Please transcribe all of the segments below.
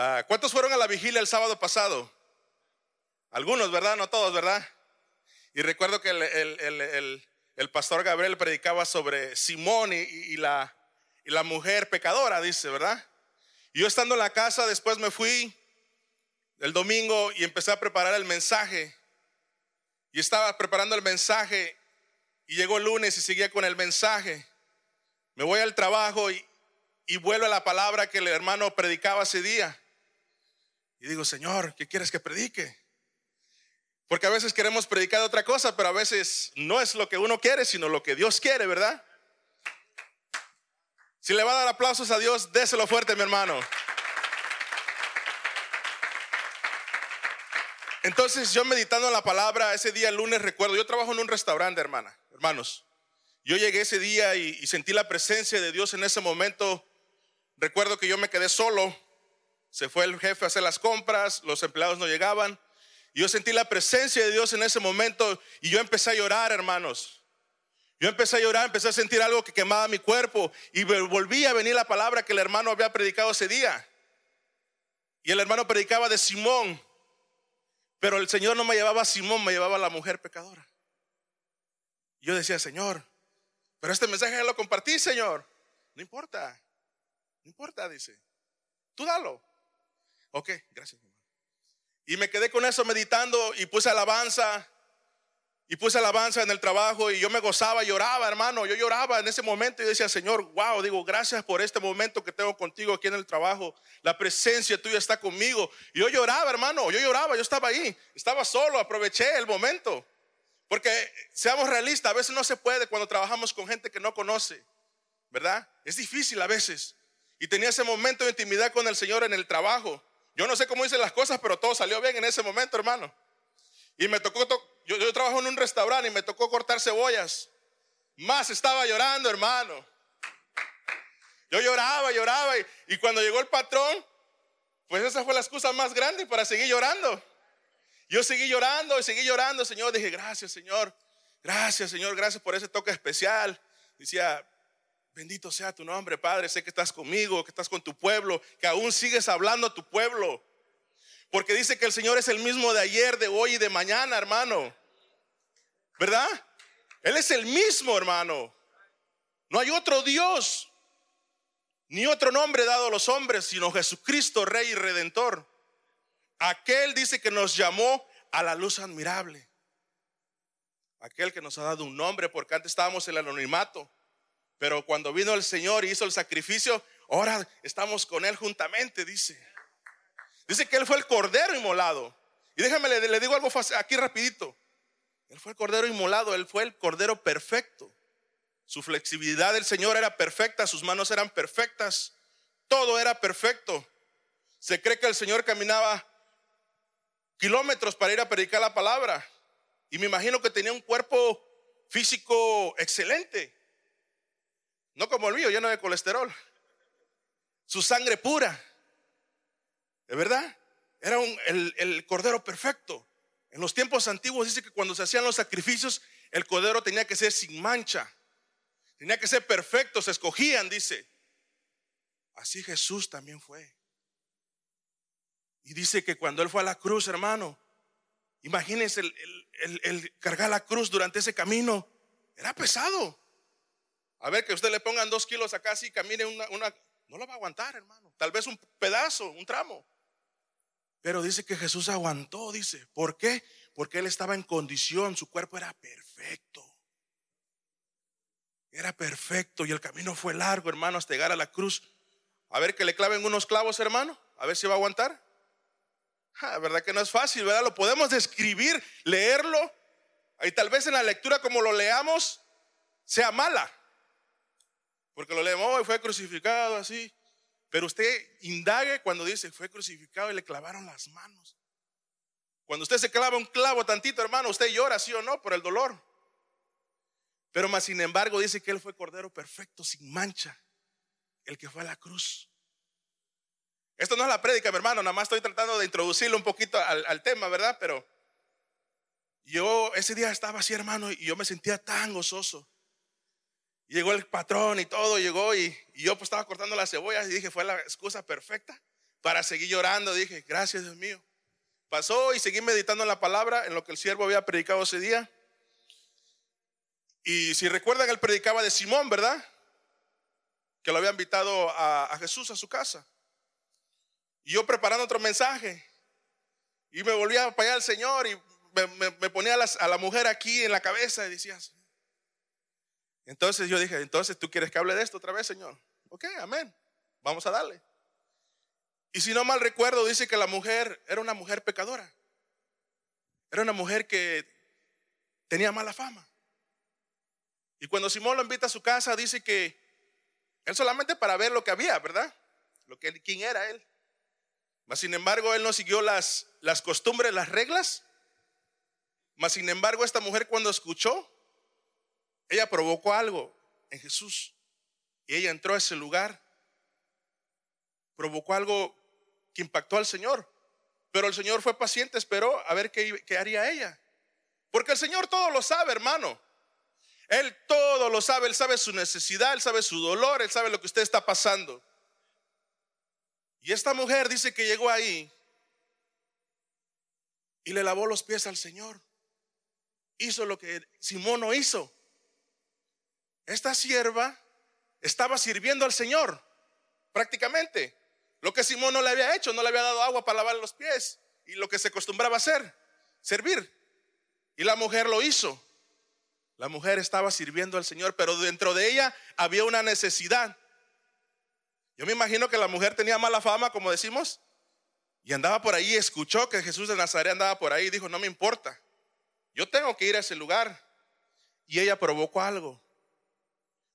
Ah, ¿Cuántos fueron a la vigilia el sábado pasado? Algunos, ¿verdad? No todos, ¿verdad? Y recuerdo que el, pastor Gabriel predicaba sobre Simón y, la, y la mujer pecadora, dice, ¿verdad? Y yo estando en la casa, después me fui el domingo y empecé a preparar el mensaje. Y estaba preparando el mensaje y llegó el lunes y seguía con el mensaje. Me voy al trabajo y, y vuelvo a la palabra que el hermano predicaba ese día. Y digo, Señor, ¿qué quieres que predique? Porque a veces queremos predicar otra cosa, pero a veces no es lo que uno quiere, sino lo que Dios quiere, ¿verdad? Si le va a dar aplausos a Dios, déselo fuerte, mi hermano. Entonces yo meditando en la palabra, ese día lunes recuerdo, yo trabajo en un restaurante, hermana, hermanos. Yo llegué ese día y, sentí la presencia de Dios en ese momento. Recuerdo que yo me quedé solo, se fue el jefe a hacer las compras, los empleados no llegaban. Y yo sentí la presencia de Dios en ese momento y yo empecé a llorar, hermanos. Yo empecé a llorar, empecé a sentir algo que quemaba mi cuerpo y volví a venir la palabra que el hermano había predicado ese día. Y el hermano predicaba de Simón, pero el Señor no me llevaba a Simón, me llevaba a la mujer pecadora. Yo decía, Señor, pero este mensaje ya lo compartí, Señor. No importa, no importa, dice. Tú dalo. Ok, gracias. Y me quedé con eso meditando y puse alabanza. Y puse alabanza en el trabajo y yo me gozaba, lloraba, hermano. Yo lloraba en ese momento y decía, Señor, wow, digo, gracias por este momento que tengo contigo aquí en el trabajo. La presencia tuya está conmigo. Y yo lloraba, hermano, yo lloraba, yo estaba ahí. Estaba solo, aproveché el momento. Porque seamos realistas, a veces no se puede cuando trabajamos con gente que no conoce, ¿verdad? Es difícil a veces. Y tenía ese momento de intimidad con el Señor en el trabajo. Yo no sé cómo hice las cosas, pero todo salió bien en ese momento, hermano. Y me tocó yo, trabajo en un restaurante y me tocó cortar cebollas. Más estaba llorando, hermano. Yo lloraba, lloraba. Y, cuando llegó el patrón, pues esa fue la excusa más grande para seguir llorando. Yo seguí llorando y seguí llorando, Señor. Dije, gracias, Señor. Gracias, Señor. Gracias por ese toque especial. Decía, bendito sea tu nombre, Padre. Sé que estás conmigo, que estás con tu pueblo, que aún sigues hablando a tu pueblo. Porque dice que el Señor es el mismo de ayer, de hoy y de mañana, hermano. ¿Verdad? Él es el mismo, hermano. No hay otro Dios, ni otro nombre dado a los hombres, sino Jesucristo, Rey y Redentor. Aquel dice que nos llamó a la luz admirable. Aquel que nos ha dado un nombre, porque antes estábamos en el anonimato. Pero cuando vino el Señor y hizo el sacrificio, ahora estamos con Él juntamente, dice. Dice que Él fue el cordero inmolado. Y déjame, le, digo algo aquí rapidito. Él fue el cordero inmolado, Él fue el cordero perfecto. Su flexibilidad del Señor era perfecta, sus manos eran perfectas, todo era perfecto. Se cree que el Señor caminaba kilómetros para ir a predicar la palabra. Y me imagino que tenía un cuerpo físico excelente. No como el mío, lleno de colesterol. Su sangre pura. ¿De verdad? Era el, cordero perfecto. En los tiempos antiguos dice que cuando se hacían los sacrificios, el cordero tenía que ser sin mancha. Tenía que ser perfecto, se escogían, dice. Así Jesús también fue. Y dice que cuando Él fue a la cruz, hermano, imagínense el, cargar la cruz durante ese camino, era pesado. A ver, que usted le pongan dos kilos acá, así camine una, una, no lo va a aguantar, hermano. Tal vez un pedazo, un tramo. Pero dice que Jesús aguantó, dice. ¿Por qué? Porque él estaba en condición, su cuerpo era perfecto. Era perfecto y el camino fue largo, hermano, hasta llegar a la cruz. A ver que le claven unos clavos, hermano. A ver si va a aguantar. Ah, verdad que no es fácil, ¿verdad? Lo podemos describir, leerlo. Y tal vez en la lectura como lo leamos sea mala. Porque lo leemos, hoy fue crucificado así. Pero usted indague cuando dice fue crucificado y le clavaron las manos. Cuando usted se clava un clavo tantito, hermano, usted llora, sí o no, por el dolor. Pero más sin embargo dice que él fue cordero perfecto, sin mancha, el que fue a la cruz. Esto no es la prédica, mi hermano, nada más estoy tratando de introducirlo un poquito al tema, ¿verdad? Pero yo ese día estaba así, hermano, y yo me sentía tan gozoso llegó el patrón y todo, llegó y, yo pues estaba cortando las cebollas y dije, fue la excusa perfecta para seguir llorando. Dije, gracias Dios mío. Pasó y seguí meditando en la palabra, en lo que el siervo había predicado ese día. Y si recuerdan, él predicaba de Simón, ¿verdad? Que lo había invitado a, Jesús a su casa. Y yo preparando otro mensaje. Y me volvía para allá al Señor y me, ponía a, la mujer aquí en la cabeza y decía, entonces yo dije, entonces tú quieres que hable de esto otra vez, Señor. Ok, amén. Vamos a darle. Y si no mal recuerdo, dice que la mujer era una mujer pecadora. Era una mujer que tenía mala fama. Y cuando Simón lo invita a su casa, dice que él solamente para ver lo que había, ¿verdad? Lo que, quién era él. Mas sin embargo, él no siguió las, las costumbres, las reglas. Mas sin embargo, esta mujer cuando escuchó, ella provocó algo en Jesús. Y ella entró a ese lugar. Provocó algo que impactó al Señor. Pero el Señor fue paciente, esperó a ver qué, qué haría ella. Porque el Señor todo lo sabe, hermano. Él todo lo sabe, Él sabe su necesidad, Él sabe su dolor, Él sabe lo que usted está pasando. Y esta mujer dice que llegó ahí y le lavó los pies al Señor. Hizo lo que Simón no hizo. Esta sierva estaba sirviendo al Señor, prácticamente. Lo que Simón no le había hecho, no le había dado agua para lavar los pies. Y lo que se acostumbraba hacer, servir. Y la mujer lo hizo. La mujer estaba sirviendo al Señor, pero dentro de ella había una necesidad. Yo me imagino que la mujer tenía mala fama, como decimos, y andaba por ahí, escuchó que Jesús de Nazaret andaba por ahí y dijo, no me importa, yo tengo que ir a ese lugar. Y ella provocó algo,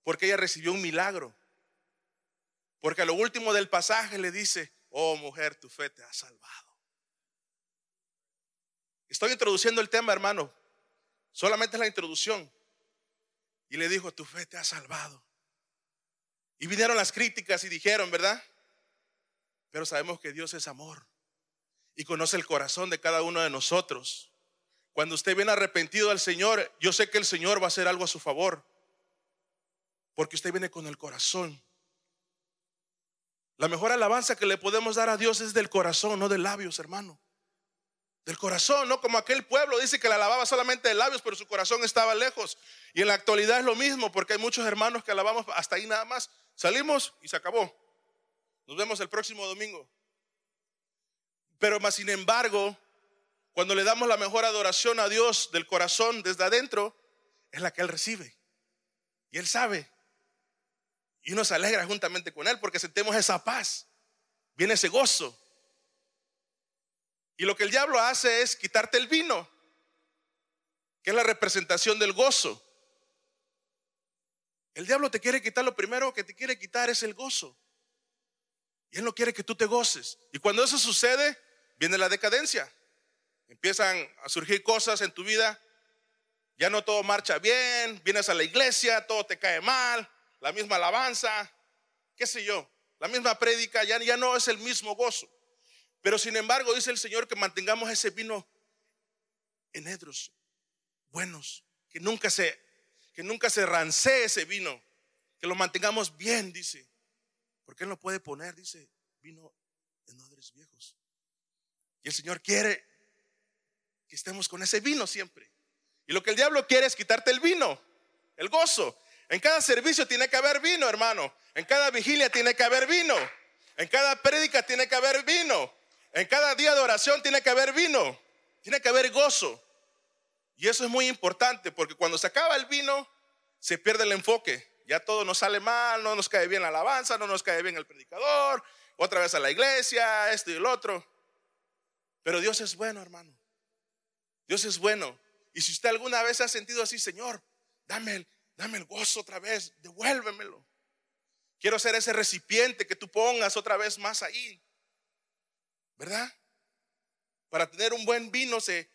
porque ella recibió un milagro. Porque a lo último del pasaje le dice, oh mujer, tu fe te ha salvado. Estoy introduciendo el tema, hermano, Solamente la introducción. Y le dijo, tu fe te ha salvado. Y vinieron las críticas y dijeron, ¿verdad? Pero sabemos que Dios es amor y conoce el corazón de cada uno de nosotros. Cuando usted viene arrepentido al Señor, yo sé que el Señor va a hacer algo a su favor. Porque usted viene con el corazón. La mejor alabanza que le podemos dar a Dios es del corazón, no de labios, hermano del corazón, no como aquel pueblo dice que la alababa solamente de labios, pero su corazón estaba lejos. Y en la actualidad es lo mismo, porque hay muchos hermanos que alabamos hasta ahí nada más. Salimos y se acabó. Nos vemos el próximo domingo. Pero más sin embargo, cuando le damos la mejor adoración a Dios del corazón desde adentro, es la que Él recibe. Y Él sabe. Y uno se alegra juntamente con Él porque sentimos esa paz. Viene ese gozo. Y lo que el diablo hace es quitarte el vino, que es la representación del gozo. El diablo te quiere quitar lo primero que te quiere quitar es el gozo. Y él no quiere que tú te goces. Y cuando eso sucede, viene la decadencia. Empiezan a surgir cosas en tu vida. Ya no todo marcha bien. Vienes a la iglesia, todo te cae mal. La misma alabanza, qué sé yo. La misma prédica, ya, ya no es el mismo gozo. Pero sin embargo, dice el Señor que mantengamos ese vino enedros, buenos, que nunca se, que nunca se rancee ese vino, que lo mantengamos bien, dice. Porque Él no puede poner, dice, vino en odres viejos. Y el Señor quiere que estemos con ese vino siempre. Y lo que el diablo quiere es quitarte el vino, el gozo. En cada servicio tiene que haber vino, hermano. En cada vigilia tiene que haber vino. En cada prédica tiene que haber vino. En cada día de oración tiene que haber vino, tiene que haber gozo. Y eso es muy importante porque cuando se acaba el vino, se pierde el enfoque. Ya todo nos sale mal, no nos cae bien la alabanza, no nos cae bien el predicador, otra vez a la iglesia, esto y el otro. Pero Dios es bueno, hermano. Dios es bueno. Y si usted alguna vez ha sentido así, Señor, dame el, dame el gozo otra vez, devuélvemelo. Quiero ser ese recipiente que tú pongas otra vez más ahí. ¿Verdad? Para tener un buen vino se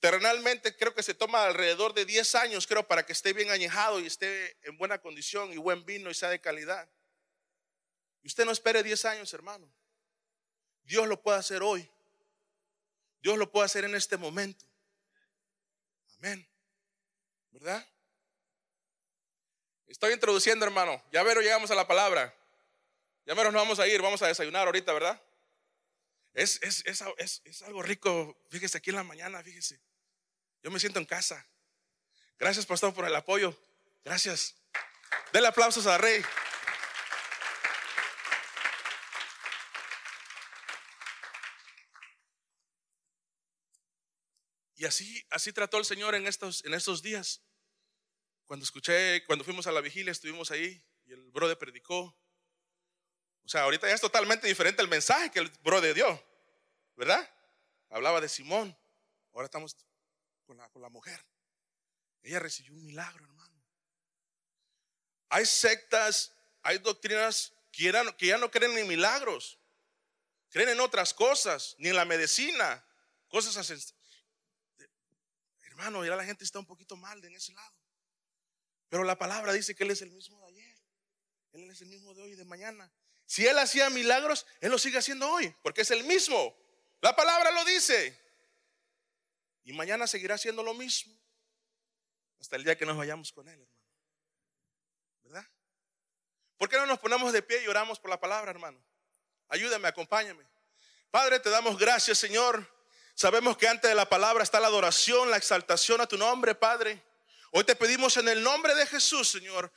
terrenalmente creo que se toma alrededor de 10 años, creo, para que esté bien añejado y esté en buena condición y buen vino y sea de calidad. Y usted no espere 10 años, hermano. Dios lo puede hacer hoy. Dios lo puede hacer en este momento. Amén. ¿Verdad? Estoy introduciendo, hermano. Ya vero, llegamos a la palabra. Ya menos nos vamos a ir, vamos a desayunar ahorita, ¿verdad? Es, es, es, es, algo rico, fíjese aquí en la mañana, fíjese. Yo me siento en casa. Gracias, pastor, por el apoyo. Gracias. Denle aplausos a Rey. Y así, así trató el Señor en estos, en estos días. Cuando escuché, cuando fuimos a la vigilia, estuvimos ahí y el brother predicó. O sea, ahorita ya es totalmente diferente el mensaje que el brother dio, ¿verdad? Hablaba de Simón. Ahora estamos con la, con la mujer. Ella recibió un milagro, hermano. Hay sectas, hay doctrinas que que ya no creen en milagros. Creen en otras cosas, ni en la medicina, cosas Hermano, ya la gente está un poquito mal en ese lado. Pero la palabra dice que Él es el mismo de ayer. Él es el mismo de hoy y de mañana. Si Él hacía milagros, Él lo sigue haciendo hoy, porque es el mismo. La palabra lo dice. Y mañana seguirá haciendo lo mismo. Hasta el día que nos vayamos con Él, hermano. ¿Verdad? ¿Por qué no nos ponemos de pie y oramos por la palabra, hermano? Ayúdame, acompáñame. Padre, te damos gracias, Señor Sabemos que antes de la palabra está la adoración, la exaltación a tu nombre, Padre. Hoy te pedimos en el nombre de Jesús, Señor,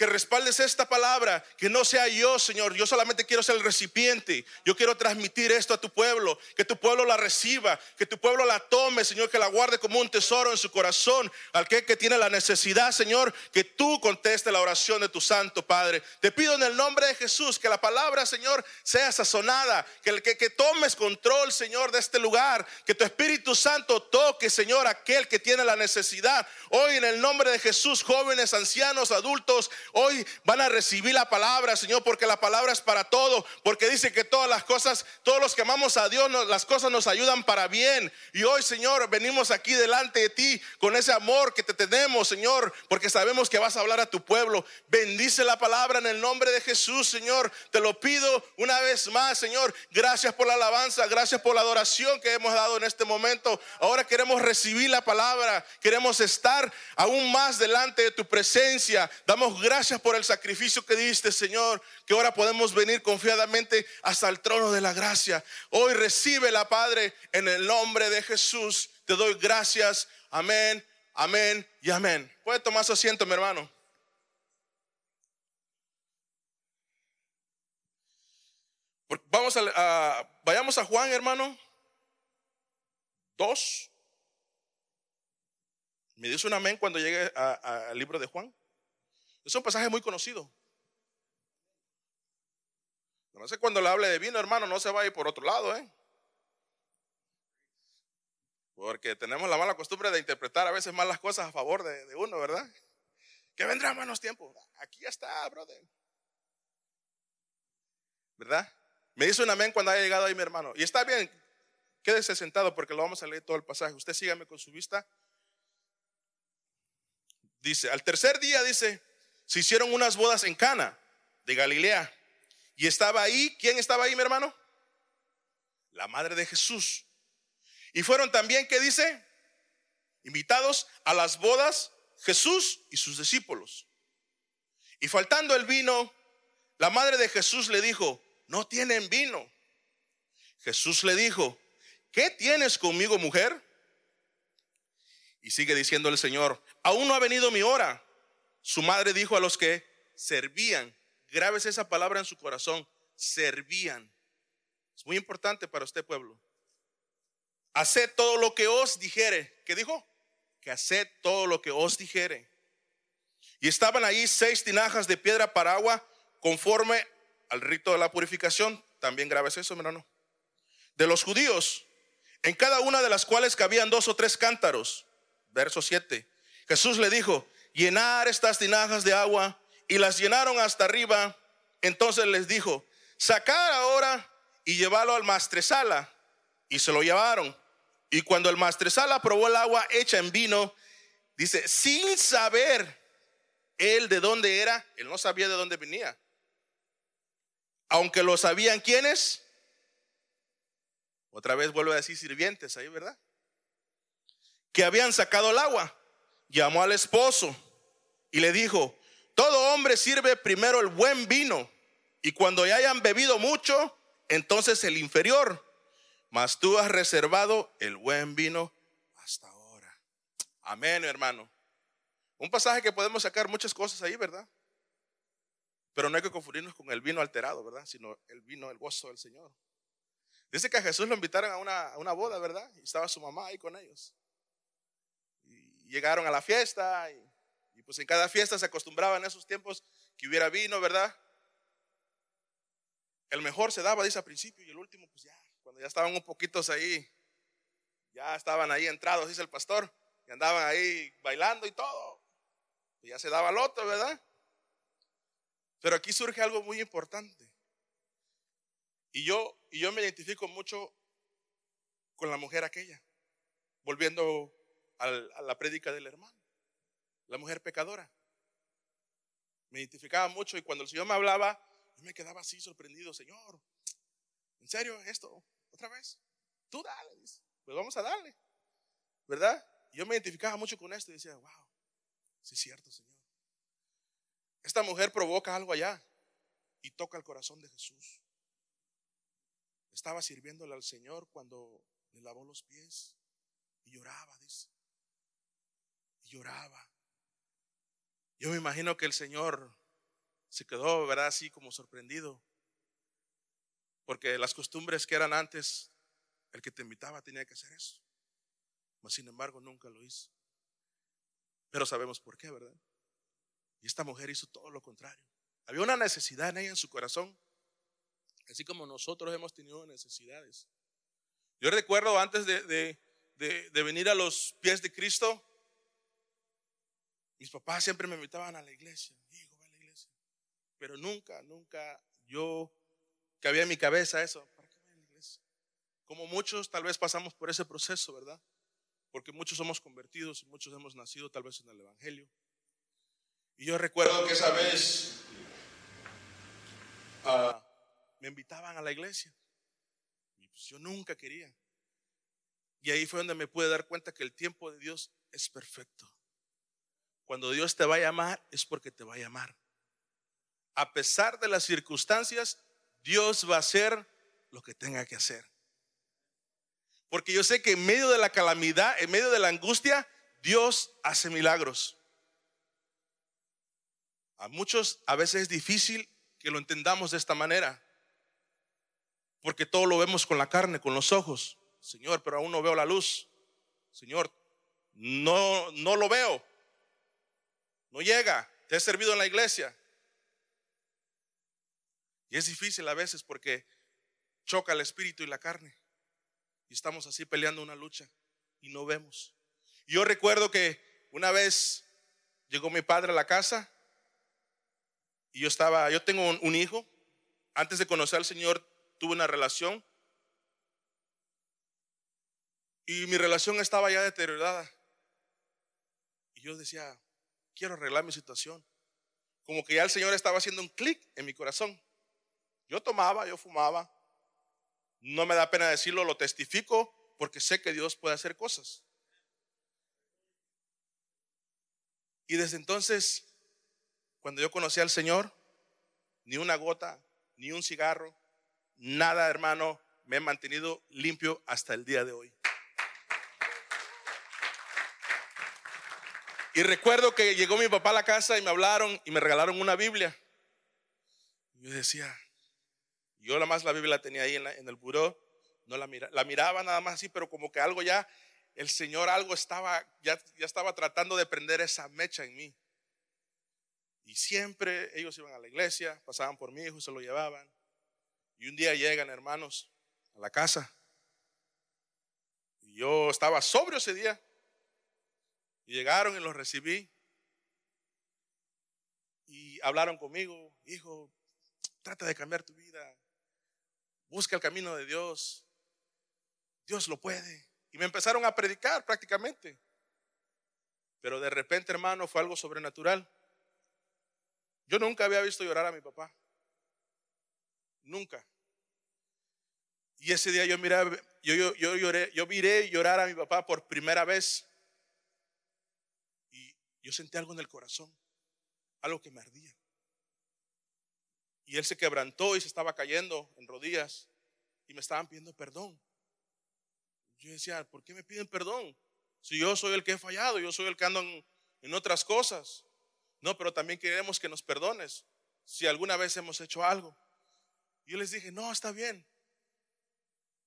que respaldes esta palabra, que no sea yo, Señor. Yo solamente quiero ser el recipiente. Yo quiero transmitir esto a tu pueblo, que tu pueblo la reciba, que tu pueblo la tome, Señor, que la guarde como un tesoro en su corazón. Al que, que tiene la necesidad, Señor, que tú conteste la oración de tu Santo Padre. Te pido en el nombre de Jesús que la palabra, Señor, sea sazonada, que, que, que tomes control, Señor, de este lugar, que tu Espíritu Santo toque, Señor, aquel que tiene la necesidad. Hoy en el nombre de Jesús, jóvenes, ancianos, adultos, Hoy van a recibir la palabra, Señor, porque la palabra es para todo, porque dice que todas las cosas, todos los que amamos a Dios, las cosas nos ayudan para bien. Y hoy, Señor, venimos aquí delante de ti con ese amor que te tenemos, Señor, porque sabemos que vas a hablar a tu pueblo. Bendice la palabra en el nombre de Jesús, Señor. Te lo pido una vez más, Señor. Gracias por la alabanza, gracias por la adoración que hemos dado en este momento. Ahora queremos recibir la palabra, queremos estar aún más delante de tu presencia. Damos gracias Gracias por el sacrificio que diste, Señor, que ahora podemos venir confiadamente hasta el trono de la gracia. Hoy recibe la Padre en el nombre de Jesús. Te doy gracias. Amén, amén y amén. Puede tomar su asiento, mi hermano. Vamos a, vayamos a Juan, hermano. Dos. Me dice un amén cuando llegue al libro de Juan. Es un pasaje muy conocido. No sé cuando le hable de vino, hermano, no se vaya por otro lado, ¿eh? Porque tenemos la mala costumbre de interpretar a veces mal las cosas a favor de, uno, ¿verdad? Que vendrá menos tiempo. Aquí ya está, brother. ¿Verdad? Me dice un amén cuando haya llegado ahí mi hermano. Y está bien, quédese sentado porque lo vamos a leer todo el pasaje. Usted sígame con su vista. Dice, al tercer día dice, se hicieron unas bodas en Cana de Galilea. Y estaba ahí, ¿quién estaba ahí, mi hermano? La madre de Jesús. Y fueron también, ¿qué dice? Invitados a las bodas Jesús y sus discípulos. Y faltando el vino, la madre de Jesús le dijo, no tienen vino. Jesús le dijo, ¿qué tienes conmigo, mujer? Y sigue diciendo el Señor, aún no ha venido mi hora. Su madre dijo a los que servían, grabes esa palabra en su corazón, servían. Es muy importante para usted, pueblo. Haced todo lo que os dijere. ¿Qué dijo? Que haced todo lo que os dijere. Y estaban ahí seis tinajas de piedra para agua conforme al rito de la purificación. También grabes eso, hermano. De los judíos, en cada una de las cuales cabían dos o tres cántaros. Verso 7. Jesús le dijo, llenar estas tinajas de agua y las llenaron hasta arriba. Entonces les dijo, sacar ahora y llevarlo al mastresala. Y se lo llevaron. Y cuando el mastresala probó el agua hecha en vino, dice, sin saber él de dónde era, él no sabía de dónde venía. Aunque lo sabían quiénes, otra vez vuelvo a decir sirvientes ahí, ¿verdad? Que habían sacado el agua llamó al esposo y le dijo, todo hombre sirve primero el buen vino Y cuando ya hayan bebido mucho, entonces el inferior. Mas tú has reservado el buen vino hasta ahora. Amén, hermano. Un pasaje que podemos sacar muchas cosas ahí, ¿verdad? Pero no hay que confundirnos con el vino alterado, ¿verdad? Sino el vino, el gozo del Señor. Dice que a Jesús lo invitaron a una, una boda, ¿verdad? Y estaba su mamá ahí con ellos. Llegaron a la fiesta y, pues en cada fiesta se acostumbraba en esos tiempos que hubiera vino, ¿verdad? El mejor se daba, dice al principio, y el último, pues ya, cuando ya estaban un poquitos ahí, ya estaban ahí entrados, dice el pastor, y andaban ahí bailando y todo. Y ya se daba el otro, ¿verdad? Pero aquí surge algo muy importante. Y yo, y yo me identifico mucho con la mujer aquella, volviendo a la prédica del hermano, la mujer pecadora. Me identificaba mucho y cuando el Señor me hablaba, yo me quedaba así sorprendido, Señor, ¿en serio esto? ¿Otra vez? Tú dale, pues vamos a darle, ¿verdad? yo me identificaba mucho con esto y decía, wow, sí es cierto, Señor. Esta mujer provoca algo allá y toca el corazón de Jesús. Estaba sirviéndole al Señor cuando le lavó los pies y lloraba, dice. Lloraba. Yo me imagino que el Señor se quedó, ¿verdad? Así como sorprendido. Porque las costumbres que eran antes, el que te invitaba tenía que hacer eso. Mas sin embargo nunca lo hizo. Pero sabemos por qué, ¿verdad? Y esta mujer hizo todo lo contrario. Había una necesidad en ella en su corazón, así como nosotros hemos tenido necesidades. Yo recuerdo antes de, de, de venir a los pies de Cristo, mis papás siempre me invitaban a la iglesia pero nunca, nunca yo que había en mi cabeza eso, ¿para qué voy a la iglesia? Como muchos tal vez pasamos por ese proceso, ¿verdad? Porque muchos somos convertidos y muchos hemos nacido tal vez en el Evangelio. Y yo recuerdo que esa vez ah, me invitaban a la iglesia y pues yo nunca quería. Y ahí fue donde me pude dar cuenta que el tiempo de Dios es perfecto. Cuando Dios te va a llamar es porque te va a llamar a pesar de las circunstancias, Dios va a hacer lo que tenga que hacer. Porque yo sé que en medio de la calamidad, en medio de la angustia, Dios hace milagros. A muchos a veces es difícil que lo entendamos de esta manera. Porque todo lo vemos con la carne, con los ojos. Señor, pero aún no veo la luz. Señor, no, no lo veo. No llega. Te he servido en la iglesia. Y es difícil a veces porque choca el espíritu y la carne. Y estamos así peleando una lucha y no vemos. yo recuerdo que una vez llegó mi padre a la casa y yo estaba, yo tengo un, hijo. Antes de conocer al Señor tuve una relación y mi relación estaba ya deteriorada. Y yo decía, quiero arreglar mi situación. Como que ya el Señor estaba haciendo un clic en mi corazón. Yo tomaba, yo fumaba. No me da pena decirlo, lo testifico porque sé que Dios puede hacer cosas. Y desde entonces, cuando yo conocí al Señor, ni una gota, ni un cigarro, nada, hermano, me he mantenido limpio hasta el día de hoy. Y recuerdo que llegó mi papá a la casa y me hablaron y me regalaron una Biblia. Yo decía, yo la más la Biblia la tenía ahí en, el buró, no la, mira, la miraba nada más así, pero como que algo ya, el Señor algo estaba, ya, ya estaba tratando de prender esa mecha en mí. Y siempre ellos iban a la iglesia, pasaban por mi hijo, se lo llevaban. Y un día llegan hermanos a la casa. Yo estaba sobrio ese día. Y llegaron y los recibí. Y hablaron conmigo, hijo, trata de cambiar tu vida. Busca el camino de Dios. Dios lo puede. Y me empezaron a predicar prácticamente. Pero de repente, hermano, fue algo sobrenatural. Yo nunca había visto llorar a mi papá. Nunca. Y ese día yo miré, yo, yo, yo lloré, yo miré llorar a mi papá por primera vez. Y yo sentí algo en el corazón, algo que me ardía. Y él se quebrantó y se estaba cayendo en rodillas y me estaban pidiendo perdón. Yo decía, ¿por qué me piden perdón? Si yo soy el que he fallado, yo soy el que ando en, otras cosas. No, pero también queremos que nos perdones si alguna vez hemos hecho algo. Yo les dije, no, está bien.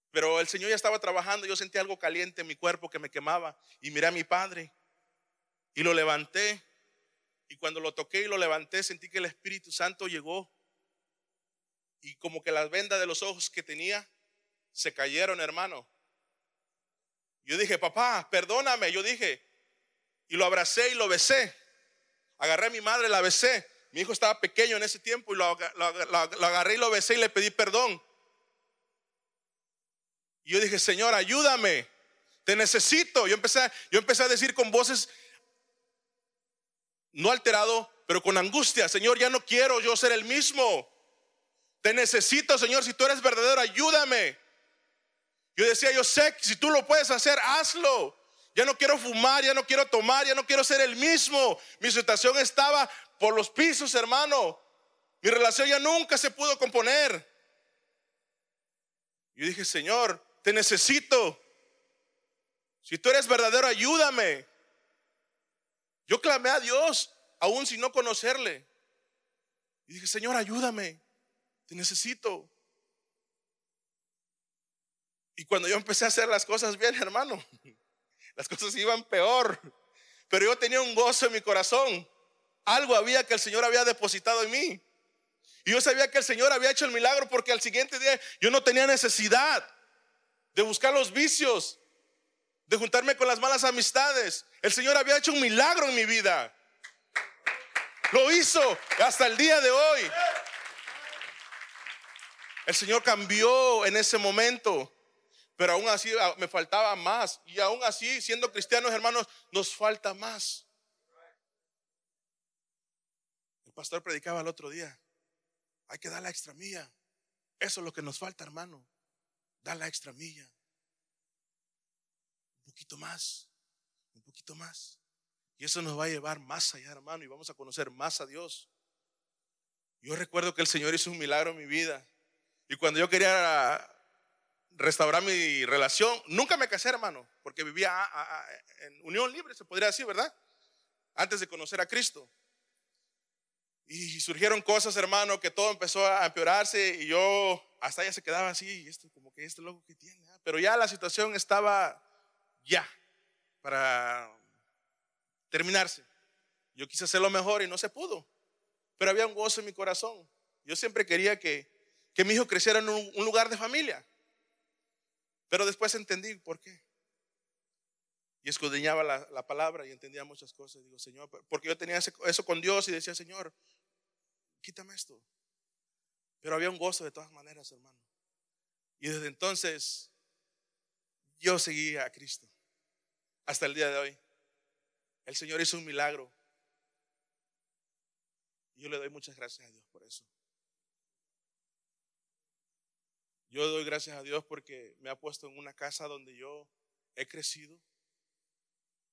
Pero el Señor ya estaba trabajando, yo sentí algo caliente en mi cuerpo que me quemaba y miré a mi padre y lo levanté. Y cuando lo toqué y lo levanté, sentí que el Espíritu Santo llegó. Y como que las vendas de los ojos que tenía se cayeron, hermano. Yo dije, papá, perdóname. Yo dije, y lo abracé y lo besé. Agarré a mi madre, la besé. Mi hijo estaba pequeño en ese tiempo y lo, agarré y lo besé y le pedí perdón. Y yo dije, Señor, ayúdame. Te necesito. Yo empecé, yo empecé a decir con voces, no alterado, pero con angustia, Señor, ya no quiero yo ser el mismo. Te necesito, Señor, si tú eres verdadero, ayúdame. Yo decía, yo sé que si tú lo puedes hacer, hazlo. Ya no quiero fumar, ya no quiero tomar, ya no quiero ser el mismo. Mi situación estaba por los pisos, hermano. Mi relación ya nunca se pudo componer. Yo dije, Señor, te necesito. Si tú eres verdadero, ayúdame. Yo clamé a Dios, aún sin no conocerle. Y dije, Señor, ayúdame. Te necesito. Y cuando yo empecé a hacer las cosas bien, hermano, las cosas iban peor. Pero yo tenía un gozo en mi corazón. Algo había que el Señor había depositado en mí. Y yo sabía que el Señor había hecho el milagro porque al siguiente día yo no tenía necesidad de buscar los vicios, de juntarme con las malas amistades. El Señor había hecho un milagro en mi vida. Lo hizo hasta el día de hoy. El Señor cambió en ese momento. Pero aún así ah, me faltaba más. Y aún así, siendo cristianos, hermanos, nos falta más. El pastor predicaba el otro día. Hay que dar la extra milla. Eso es lo que nos falta, hermano. Dar la extra milla. Un poquito más. Un poquito más. Y eso nos va a llevar más allá, hermano. Y vamos a conocer más a Dios. Yo recuerdo que el Señor hizo un milagro en mi vida. Y cuando yo quería restaurar mi relación. Nunca me casé, hermano, porque vivía en unión libre, se podría decir, ¿verdad? Antes de conocer a Cristo. Y surgieron cosas, hermano, que todo empezó a empeorarse y yo hasta ella se quedaba así, esto como que este loco que tiene. ¿ah? Pero ya la situación estaba ya para terminarse. Yo quise hacer lo mejor y no se pudo. Pero había un gozo en mi corazón. Yo siempre quería que, que mi hijo creciera en un lugar de familia. Pero después entendí por qué. Y escudriñaba la, palabra y entendía muchas cosas. Digo, Señor, porque yo tenía eso con Dios y decía, Señor, quítame esto. Pero había un gozo de todas maneras, hermano. Y desde entonces yo seguí a Cristo. Hasta el día de hoy. El Señor hizo un milagro. Y yo le doy muchas gracias a Dios por eso. Yo doy gracias a Dios porque me ha puesto en una casa donde yo he crecido.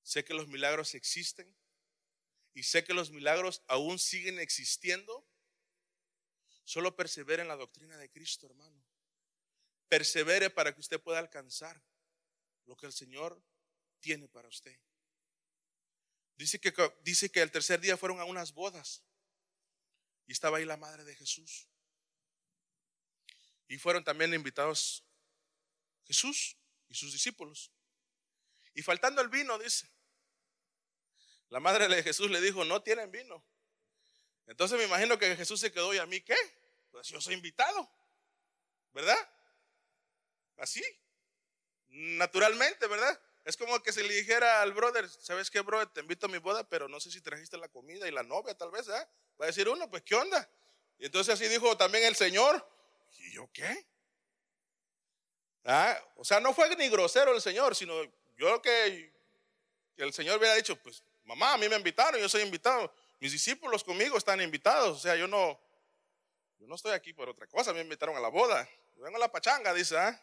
Sé que los milagros existen y sé que los milagros aún siguen existiendo. Solo persevere en la doctrina de Cristo, hermano. Persevere para que usted pueda alcanzar lo que el Señor tiene para usted. Dice que, dice que el tercer día fueron a unas bodas y estaba ahí la madre de Jesús. Y fueron también invitados Jesús y sus discípulos. Y faltando el vino, dice, la madre de Jesús le dijo, no tienen vino. Entonces me imagino que Jesús se quedó y a mí qué? Pues yo soy invitado, ¿verdad? Así, naturalmente, ¿verdad? Es como que se le dijera al brother, ¿sabes qué, brother? Te invito a mi boda, pero no sé si trajiste la comida y la novia, tal vez, ¿eh? Va a decir uno, pues, ¿qué onda? Y entonces así dijo también el Señor, ¿Y yo qué? Ah, o sea, no fue ni grosero el Señor, sino yo que, el Señor hubiera dicho, pues mamá, a mí me invitaron, yo soy invitado, mis discípulos conmigo están invitados, o sea, yo no, yo no estoy aquí por otra cosa, me invitaron a la boda, yo vengo a la pachanga, dice, ¿ah?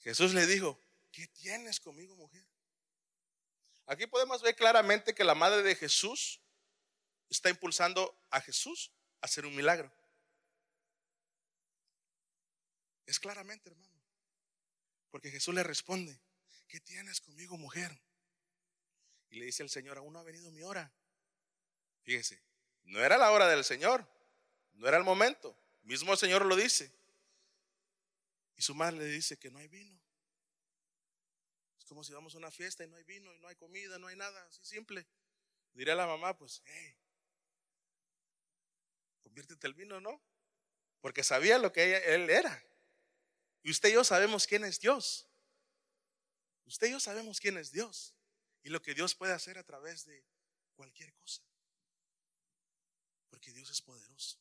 Jesús le dijo, ¿qué tienes conmigo, mujer? Aquí podemos ver claramente que la madre de Jesús está impulsando a Jesús hacer un milagro. Es claramente, hermano. Porque Jesús le responde, ¿qué tienes conmigo, mujer? Y le dice el Señor, aún no ha venido mi hora. Fíjese, no era la hora del Señor, no era el momento. Mismo el Señor lo dice. Y su madre le dice que no hay vino. Como si vamos a una fiesta y no hay vino y no hay comida, no hay nada, así simple. Diré a la mamá, pues, hey, conviértete el vino, ¿no? Porque sabía lo que él era. Y usted y yo sabemos quién es Dios. Usted y yo sabemos quién es Dios y lo que Dios puede hacer a través de cualquier cosa. Porque Dios es poderoso.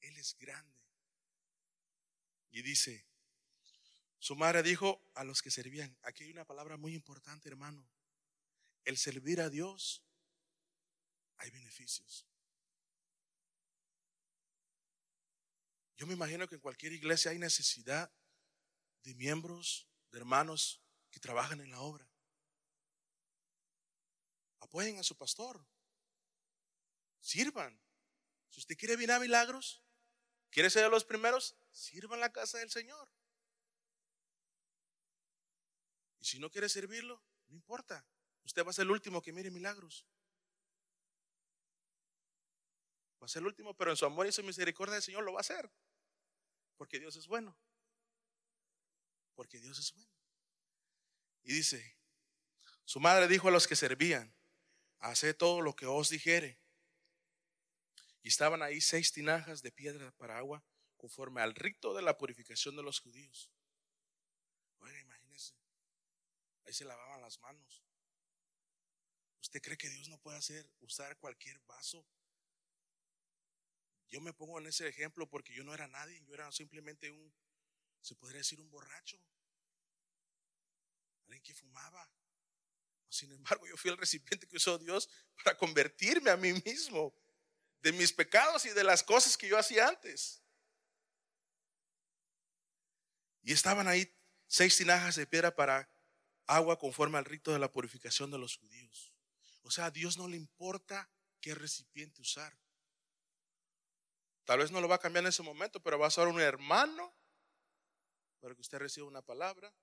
Él es grande. Y dice, su madre dijo a los que servían, aquí hay una palabra muy importante, hermano. El servir a Dios, hay beneficios. Yo me imagino que en cualquier iglesia hay necesidad de miembros, de hermanos que trabajan en la obra. Apoyen a su pastor. Sirvan. Si usted quiere venir a milagros, quiere ser de los primeros, sirvan la casa del Señor. Si no quiere servirlo, no importa. Usted va a ser el último que mire milagros. Va a ser el último, pero en su amor y su misericordia el Señor lo va a hacer. Porque Dios es bueno. Porque Dios es bueno. Y dice, su madre dijo a los que servían, haced todo lo que os dijere. Y estaban ahí seis tinajas de piedra para agua, conforme al rito de la purificación de los judíos. Ahí se lavaban las manos. ¿Usted cree que Dios no puede hacer, usar cualquier vaso yo me pongo en ese ejemplo porque yo no era nadie, yo era simplemente un, se podría decir, un borracho, alguien que fumaba. Sin embargo, yo fui el recipiente que usó Dios para convertirme a mí mismo de mis pecados y de las cosas que yo hacía antes. Y estaban ahí seis tinajas de piedra para agua conforme al rito de la purificación de los judíos. O sea, a Dios no le importa qué recipiente usar. Tal vez no lo va a cambiar en ese momento, pero va a ser un hermano para que usted reciba una palabra,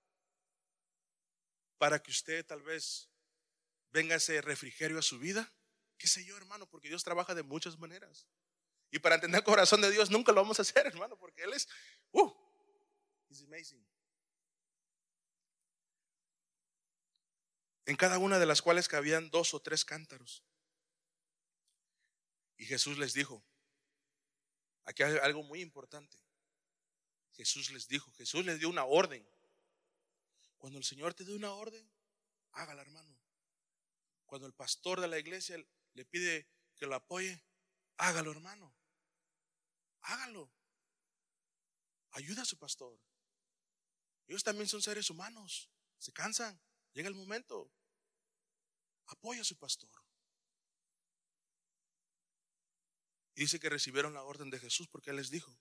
para que usted tal vez venga ese refrigerio a su vida. ¿Qué sé yo, hermano? Porque Dios trabaja de muchas maneras. Y para entender el corazón de Dios nunca lo vamos a hacer, hermano, porque Él es, uh, He's amazing. En cada una de las cuales cabían dos o tres cántaros. Y Jesús les dijo, Aquí hay algo muy importante. Jesús les dijo, Jesús les dio una orden. Cuando el Señor te dé una orden, hágala, hermano. Cuando el pastor de la iglesia le pide que lo apoye, hágalo, hermano. Hágalo. Ayuda a su pastor. Ellos también son seres humanos. Se cansan. Llega el momento. Apoya a su pastor. dice que recibieron la orden de Jesús porque Él les dijo,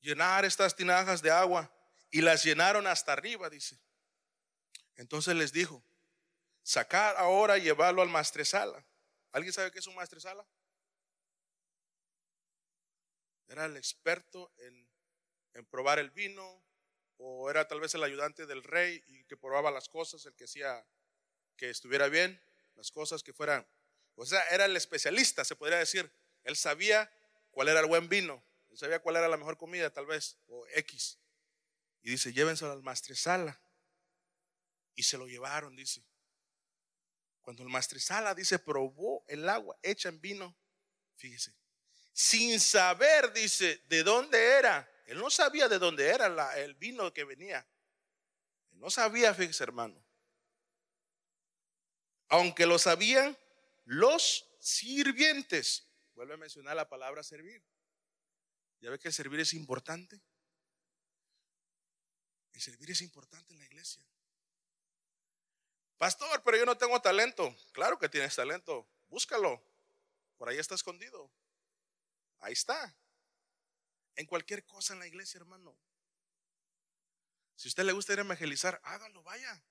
llenar estas tinajas de agua y las llenaron hasta arriba, dice. Entonces les dijo, sacar ahora y llevarlo al maestresala. ¿Alguien sabe qué es un maestresala? Era el experto en, en probar el vino o era tal vez el ayudante del rey y que probaba las cosas, el que hacía que estuviera bien, las cosas que fueran. O sea, era el especialista, se podría decir él sabía cuál era el buen vino, él sabía cuál era la mejor comida, tal vez, o X. Y dice, llévenselo al maestresala. Y se lo llevaron, dice. Cuando el maestresala, dice, probó el agua hecha en vino, fíjese, sin saber, dice, de dónde era. Él no sabía de dónde era el vino que venía. Él no sabía, fíjese, hermano. Aunque lo sabían los sirvientes. Vuelve a mencionar la palabra servir. ¿Ya ve que servir es importante? El servir es importante en la iglesia. Pastor, pero yo no tengo talento. Claro que tienes talento. Búscalo. Por ahí está escondido. Ahí está. En cualquier cosa en la iglesia, hermano. Si a usted le gusta ir a evangelizar, hágalo, vaya.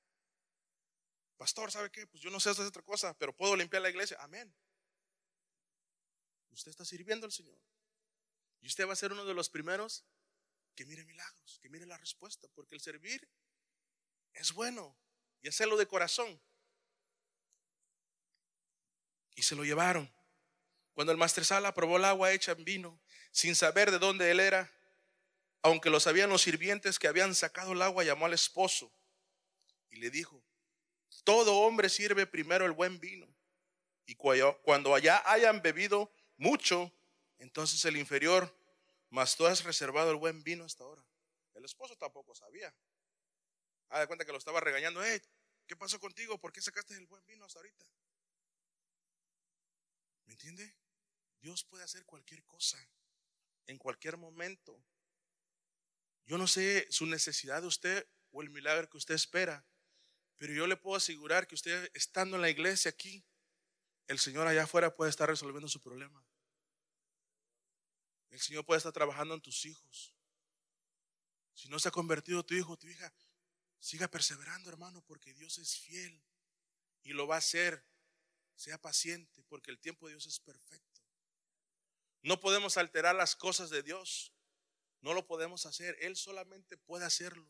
Pastor, ¿sabe qué? Pues yo no sé hacer otra cosa, pero puedo limpiar la iglesia. Amén. Usted está sirviendo al Señor. Y usted va a ser uno de los primeros que mire milagros, que mire la respuesta, porque el servir es bueno y hacerlo de corazón. Y se lo llevaron. Cuando el maestresala probó el agua hecha en vino, sin saber de dónde él era, aunque lo sabían los sirvientes que habían sacado el agua, llamó al esposo y le dijo, todo hombre sirve primero el buen vino, y cuando allá hayan bebido mucho, entonces el inferior, mas tú has reservado el buen vino hasta ahora. El esposo tampoco sabía. Ah, de cuenta que lo estaba regañando. ¿qué pasó contigo? ¿Por qué sacaste el buen vino hasta ahorita? ¿Me entiende? Dios puede hacer cualquier cosa, en cualquier momento. Yo no sé su necesidad de usted o el milagro que usted espera, pero yo le puedo asegurar que usted estando en la iglesia aquí, el Señor allá afuera puede estar resolviendo su problema. El Señor puede estar trabajando en tus hijos. Si no se ha convertido tu hijo, tu hija, siga perseverando, hermano, porque Dios es fiel y lo va a hacer. Sea paciente, porque el tiempo de Dios es perfecto. No podemos alterar las cosas de Dios. No lo podemos hacer. Él solamente puede hacerlo.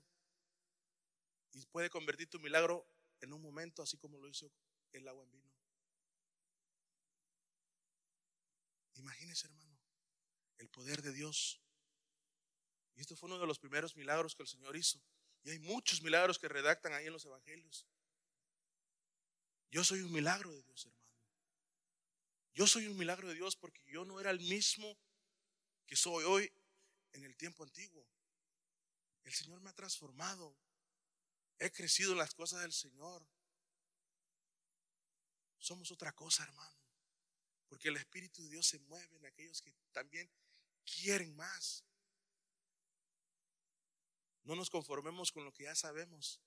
Y puede convertir tu milagro en un momento, así como lo hizo el agua en vino. Imagínese, hermano, el poder de Dios. Y esto fue uno de los primeros milagros que el Señor hizo. Y hay muchos milagros que redactan ahí en los evangelios. Yo soy un milagro de Dios, hermano. Yo soy un milagro de Dios porque yo no era el mismo que soy hoy en el tiempo antiguo. El Señor me ha transformado. He crecido en las cosas del Señor. Somos otra cosa, hermano. Porque el Espíritu de Dios se mueve en aquellos que también quieren más. No nos conformemos con lo que ya sabemos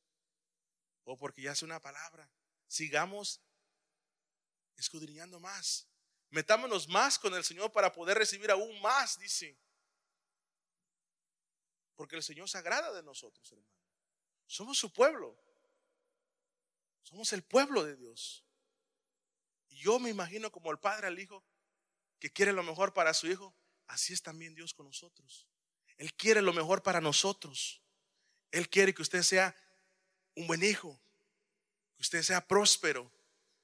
o porque ya hace una palabra. Sigamos escudriñando más. Metámonos más con el Señor para poder recibir aún más, dice. Porque el Señor se agrada de nosotros, hermano. Somos su pueblo. Somos el pueblo de Dios. Yo me imagino como el padre al hijo que quiere lo mejor para su hijo, así es también Dios con nosotros. Él quiere lo mejor para nosotros. Él quiere que usted sea un buen hijo, que usted sea próspero,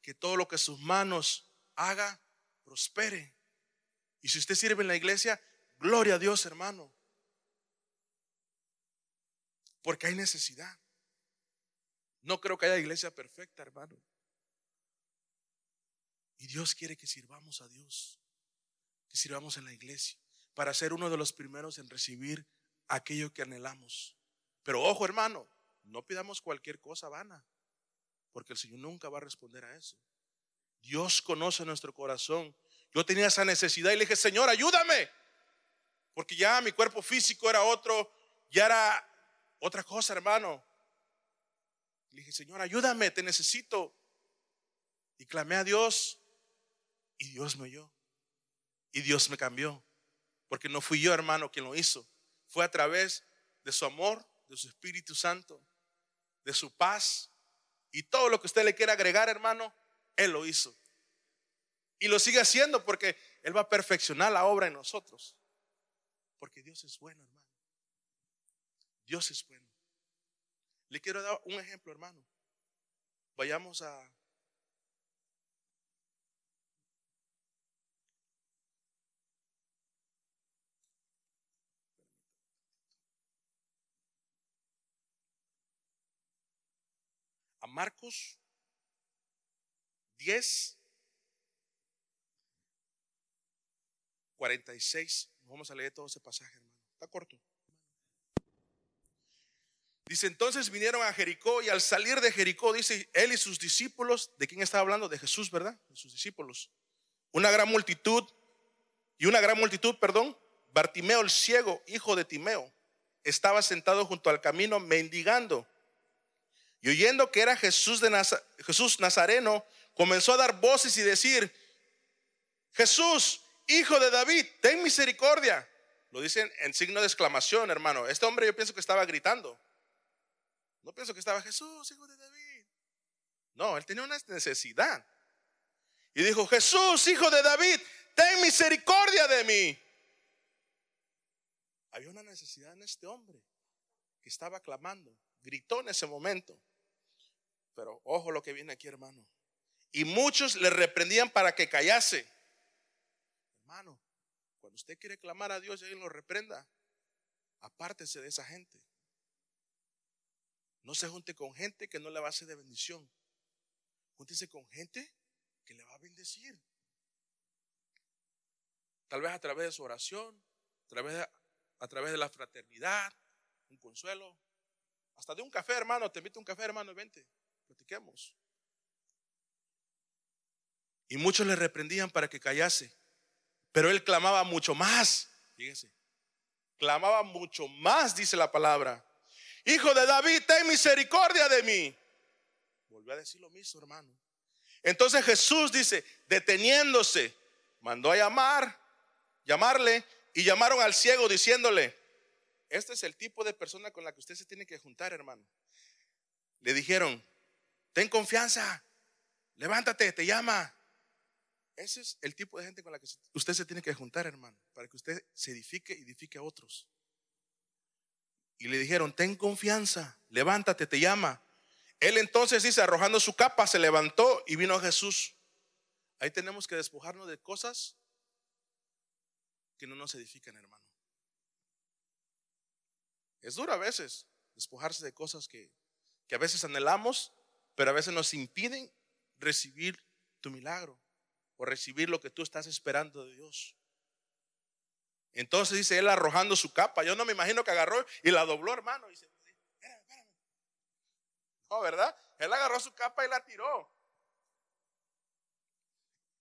que todo lo que sus manos haga prospere. Y si usted sirve en la iglesia, gloria a Dios, hermano. Porque hay necesidad. No creo que haya iglesia perfecta, hermano. Y Dios quiere que sirvamos a Dios, que sirvamos en la iglesia, para ser uno de los primeros en recibir aquello que anhelamos. Pero ojo hermano, no pidamos cualquier cosa vana, porque el Señor nunca va a responder a eso. Dios conoce nuestro corazón. Yo tenía esa necesidad y le dije, Señor, ayúdame, porque ya mi cuerpo físico era otro, ya era otra cosa, hermano. Le dije, Señor, ayúdame, te necesito. Y clamé a Dios y Dios me oyó. Y Dios me cambió. Porque no fui yo, hermano, quien lo hizo. Fue a través de su amor, de su Espíritu Santo, de su paz. Y todo lo que usted le quiera agregar, hermano, Él lo hizo. Y lo sigue haciendo porque Él va a perfeccionar la obra en nosotros. Porque Dios es bueno, hermano. Dios es bueno. Le quiero dar un ejemplo, hermano. Vayamos a Marcos 10, 46. Vamos a leer todo ese pasaje, hermano. Está corto. Dice, entonces vinieron a Jericó y al salir de Jericó, dice, él y sus discípulos, ¿de quién estaba hablando? De Jesús, ¿verdad? De sus discípulos. Una gran multitud, y una gran multitud, perdón, Bartimeo el ciego, hijo de Timeo, estaba sentado junto al camino mendigando. Y oyendo que era Jesús, de Jesús Nazareno, comenzó a dar voces y decir, Jesús, hijo de David, ten misericordia. Lo dicen en signo de exclamación, hermano. Este hombre yo pienso que estaba gritando. No pienso que estaba Jesús, hijo de David. No, él tenía una necesidad. Y dijo, Jesús, hijo de David, ten misericordia de mí. Había una necesidad en este hombre que estaba clamando, gritó en ese momento. Pero ojo lo que viene aquí, hermano. Y muchos le reprendían para que callase. Hermano, cuando usted quiere clamar a Dios y alguien lo reprenda, apártese de esa gente. No se junte con gente que no le va a hacer de bendición. Júntese con gente que le va a bendecir. Tal vez a través de su oración, a través de, a través de la fraternidad, un consuelo. Hasta de un café, hermano. Te invito a un café, hermano, vente, platiquemos. Y muchos le reprendían para que callase. Pero él clamaba mucho más. Clamaba mucho más, dice la palabra. Hijo de David, ten misericordia de mí. Volvió a decir lo mismo, hermano. Entonces Jesús dice, deteniéndose, mandó a llamar, llamarle y llamaron al ciego diciéndole, este es el tipo de persona con la que usted se tiene que juntar, hermano. Le dijeron, ten confianza, levántate, te llama. Ese es el tipo de gente con la que usted se tiene que juntar, hermano, para que usted se edifique y edifique a otros. Y le dijeron, ten confianza, levántate, te llama. Él entonces dice, arrojando su capa, se levantó y vino a Jesús. Ahí tenemos que despojarnos de cosas que no nos edifican, hermano. Es duro a veces despojarse de cosas que, que a veces anhelamos, pero a veces nos impiden recibir tu milagro o recibir lo que tú estás esperando de Dios. Entonces dice él arrojando su capa. Yo no me imagino que agarró y la dobló, hermano. Y dice, espérame, espérame. No, ¿verdad? Él agarró su capa y la tiró.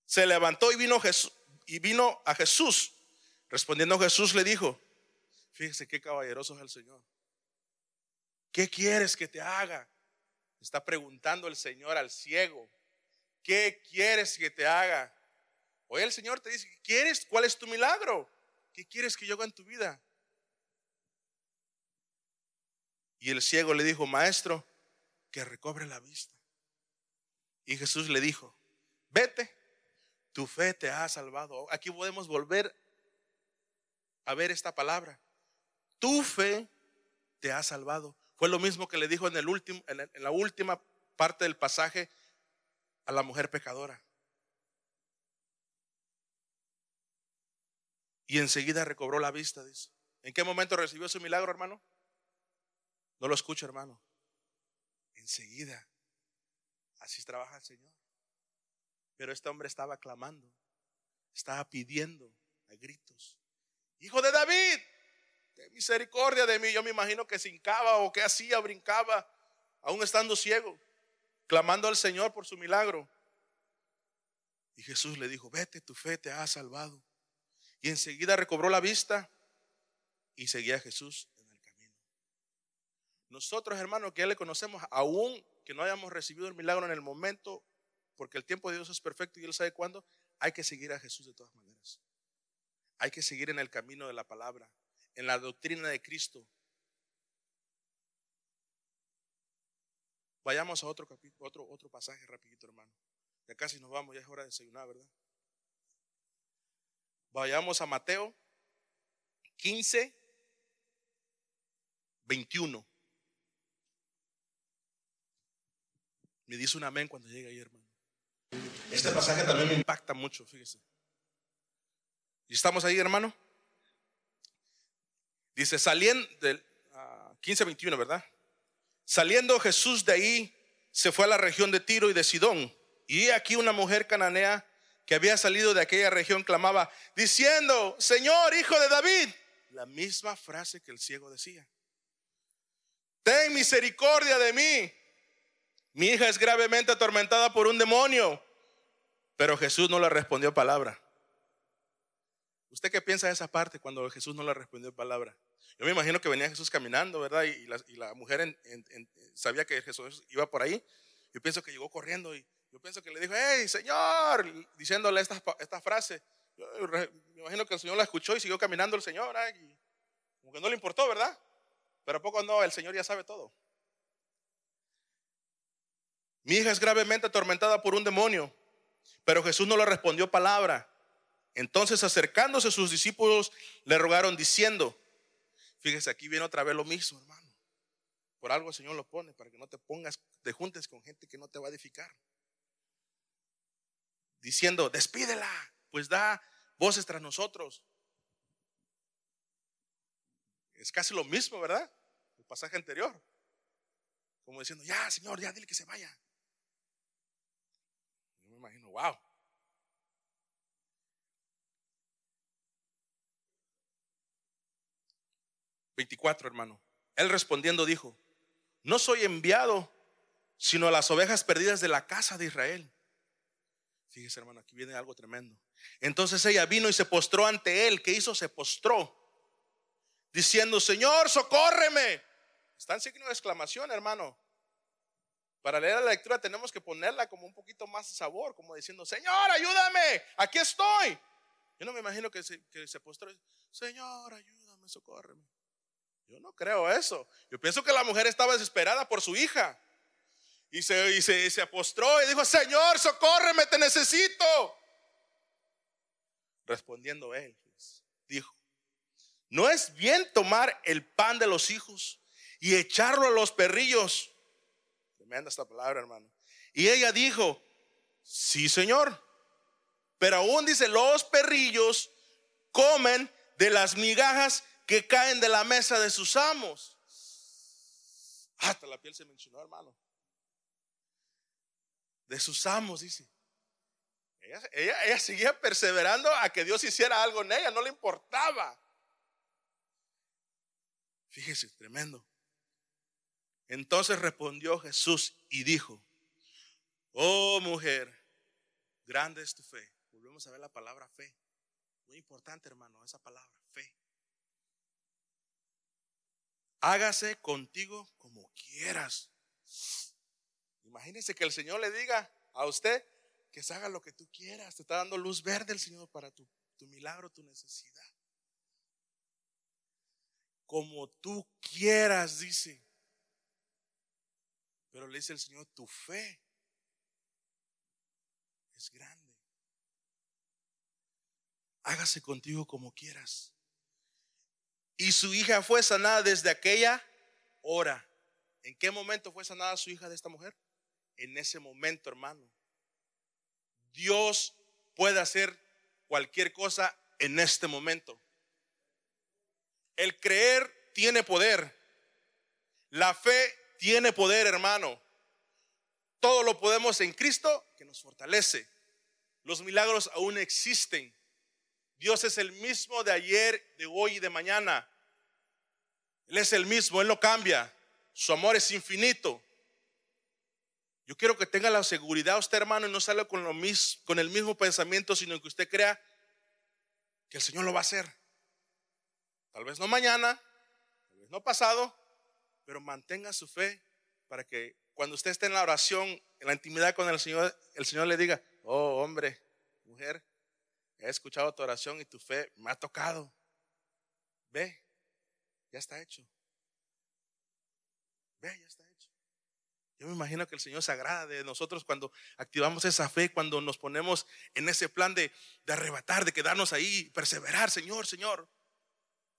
Se levantó y vino, Jesús, y vino a Jesús. Respondiendo Jesús le dijo, Fíjese qué caballeroso es el Señor. ¿Qué quieres que te haga? Está preguntando el Señor al ciego. ¿Qué quieres que te haga? Hoy el Señor te dice, ¿quieres? ¿Cuál es tu milagro? ¿Qué quieres que yo haga en tu vida? Y el ciego le dijo, maestro, que recobre la vista. Y Jesús le dijo, vete, tu fe te ha salvado. Aquí podemos volver a ver esta palabra tu fe te ha salvado. Fue lo mismo que le dijo en, el último, en la última parte del pasaje a la mujer pecadora. Y enseguida recobró la vista, dice. ¿En qué momento recibió su milagro, hermano? No lo escucho, hermano. Enseguida. Así trabaja el Señor. Pero este hombre estaba clamando, estaba pidiendo a gritos. Hijo de David, misericordia de mí. Yo me imagino que se hincaba o que hacía, brincaba, aún estando ciego, clamando al Señor por su milagro. Y Jesús le dijo, vete, tu fe te ha salvado. Y enseguida recobró la vista y seguía a Jesús en el camino. Nosotros, hermanos, que ya le conocemos, aún que no hayamos recibido el milagro en el momento, porque el tiempo de Dios es perfecto y Él sabe cuándo, hay que seguir a Jesús de todas maneras. Hay que seguir en el camino de la palabra en la doctrina de Cristo. Vayamos a otro capítulo, otro, otro pasaje rapidito, hermano. Ya casi nos vamos, ya es hora de desayunar, ¿verdad? Vayamos a Mateo 15, 21. Me dice un amén cuando llegue ahí, hermano. Este pasaje también me impacta mucho, fíjese. ¿Y estamos ahí, hermano? Dice, saliendo del 15-21, ¿verdad? Saliendo Jesús de ahí, se fue a la región de Tiro y de Sidón. Y aquí una mujer cananea que había salido de aquella región clamaba, diciendo, Señor, hijo de David, la misma frase que el ciego decía. Ten misericordia de mí. Mi hija es gravemente atormentada por un demonio. Pero Jesús no le respondió palabra. ¿Usted qué piensa de esa parte cuando Jesús no le respondió palabra? Yo me imagino que venía Jesús caminando, ¿verdad? Y la, mujer sabía que Jesús iba por ahí. Yo pienso que llegó corriendo y yo pienso que le dijo, hey, Señor, diciéndole esta, frase. Yo me imagino que el Señor la escuchó y siguió caminando el Señor. Y como que no le importó, ¿verdad? Pero a poco no, el Señor ya sabe todo. Mi hija es gravemente atormentada por un demonio, pero Jesús no le respondió palabra. Entonces acercándose sus discípulos le rogaron diciendo, fíjese, aquí viene otra vez lo mismo, hermano. Por algo el Señor lo pone, para que no te pongas, te juntes con gente que no te va a edificar. Diciendo, despídela, pues da voces tras nosotros. Es casi lo mismo, ¿verdad? El pasaje anterior. Como diciendo, ya, Señor, ya dile que se vaya. Yo me imagino, wow. 24, hermano. Él respondiendo dijo, no soy enviado sino a las ovejas perdidas de la casa de Israel. Fíjese, hermano, aquí viene algo tremendo. Entonces ella vino y se postró ante él. ¿Qué hizo? Se postró, diciendo, Señor, socórreme. Está en signo de exclamación, hermano. Para leer la lectura tenemos que ponerla como un poquito más de sabor, como diciendo, Señor, ayúdame, aquí estoy. Yo no me imagino que se, que se postró, Señor, ayúdame, socórreme. Yo no creo eso. Yo pienso que la mujer estaba desesperada por su hija. Y se, y se, se apostró y dijo, Señor, socórreme, te necesito. Respondiendo él, pues, dijo, no es bien tomar el pan de los hijos y echarlo a los perrillos. Tremenda esta palabra, hermano. Y ella dijo, sí, Señor. Pero aún dice, los perrillos comen de las migajas que caen de la mesa de sus amos. Hasta la piel se mencionó, hermano. De sus amos, dice. Ella, ella, seguía perseverando a que Dios hiciera algo en ella, no le importaba. Fíjese, tremendo. Entonces respondió Jesús y dijo, oh mujer, grande es tu fe. Volvemos a ver la palabra fe. Muy importante, hermano, esa palabra hágase contigo como quieras. Imagínese que el Señor le diga a usted que se haga lo que tú quieras. Te está dando luz verde el Señor para tu, tu milagro, tu necesidad. Como tú quieras, dice. Pero le dice el Señor, tu fe es grande. Hágase contigo como quieras. Y su hija fue sanada desde aquella hora. ¿En qué momento fue sanada su hija de esta mujer? En ese momento, hermano. Dios puede hacer cualquier cosa en este momento. El creer tiene poder. La fe tiene poder, hermano. Todo lo podemos en Cristo que nos fortalece. Los milagros aún existen. Dios es el mismo de ayer, de hoy y de mañana. Él es el mismo, Él no cambia. Su amor es infinito. Yo quiero que tenga la seguridad usted, hermano, y no salga con, lo con el mismo pensamiento, sino que usted crea que el Señor lo va a hacer. Tal vez no mañana, tal vez no pasado, pero mantenga su fe para que cuando usted esté en la oración, en la intimidad con el Señor, el Señor le diga, oh hombre, mujer, he escuchado tu oración y tu fe me ha tocado. Ve, ya está hecho. Ve, ya está hecho. Yo me imagino que el Señor se agrada de nosotros cuando activamos esa fe, cuando nos ponemos en ese plan de, de arrebatar, de quedarnos ahí, perseverar, Señor, Señor.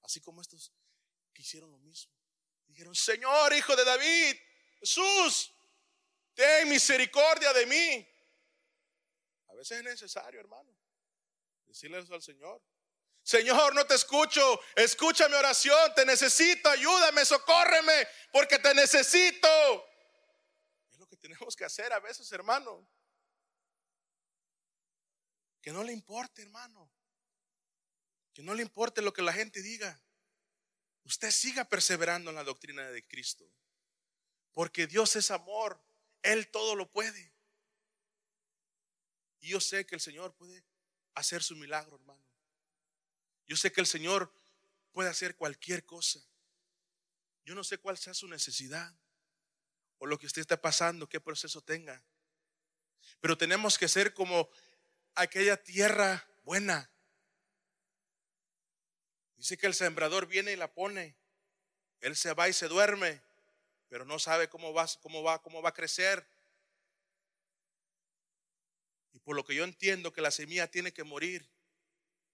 Así como estos que hicieron lo mismo. Dijeron, Señor, hijo de David, Jesús, ten misericordia de mí. A veces es necesario, hermano. Decirle eso al Señor. Señor, no te escucho. Escucha mi oración. Te necesito. Ayúdame, socórreme. Porque te necesito. Es lo que tenemos que hacer a veces, hermano. Que no le importe, hermano. Que no le importe lo que la gente diga. Usted siga perseverando en la doctrina de Cristo. Porque Dios es amor. Él todo lo puede. Y yo sé que el Señor puede hacer su milagro, hermano. Yo sé que el Señor puede hacer cualquier cosa. Yo no sé cuál sea su necesidad o lo que usted está pasando, qué proceso tenga. Pero tenemos que ser como aquella tierra buena. Dice que el sembrador viene y la pone. Él se va y se duerme, pero no sabe cómo va, cómo va, cómo va a crecer. Y por lo que yo entiendo que la semilla tiene que morir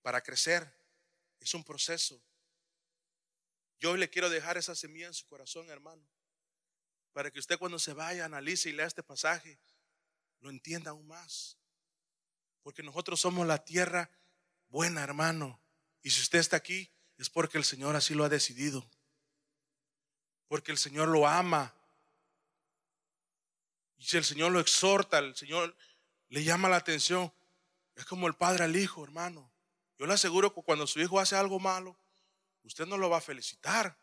para crecer. Es un proceso. Yo le quiero dejar esa semilla en su corazón, hermano, para que usted cuando se vaya analice y lea este pasaje, lo entienda aún más. Porque nosotros somos la tierra buena, hermano. Y si usted está aquí, es porque el Señor así lo ha decidido. Porque el Señor lo ama. Y si el Señor lo exhorta, el Señor le llama la atención, es como el padre al hijo, hermano. Yo le aseguro que cuando su hijo hace algo malo, usted no lo va a felicitar.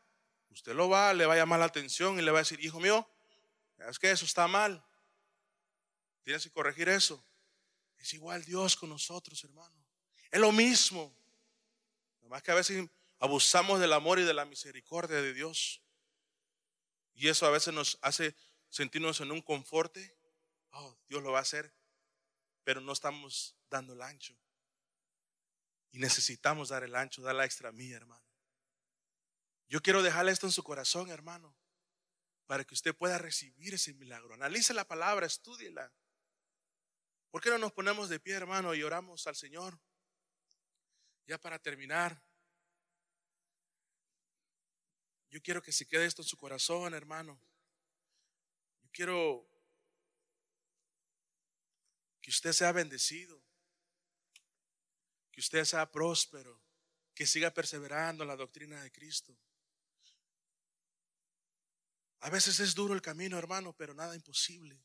Usted lo va, le va a llamar la atención y le va a decir, hijo mío, es que eso está mal. Tienes que corregir eso. Es igual Dios con nosotros, hermano. Es lo mismo. Además que a veces abusamos del amor y de la misericordia de Dios. Y eso a veces nos hace sentirnos en un conforte. Oh, Dios lo va a hacer. Pero no estamos dando el ancho. Y necesitamos dar el ancho, dar la extra mía, hermano. Yo quiero dejarle esto en su corazón, hermano, para que usted pueda recibir ese milagro. Analice la palabra, estúdiela. ¿Por qué no nos ponemos de pie, hermano, y oramos al Señor? Ya para terminar, yo quiero que se quede esto en su corazón, hermano. Yo quiero que usted sea bendecido, que usted sea próspero, que siga perseverando en la doctrina de Cristo. A veces es duro el camino, hermano, pero nada imposible.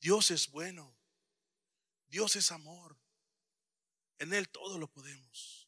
Dios es bueno. Dios es amor. En Él todo lo podemos.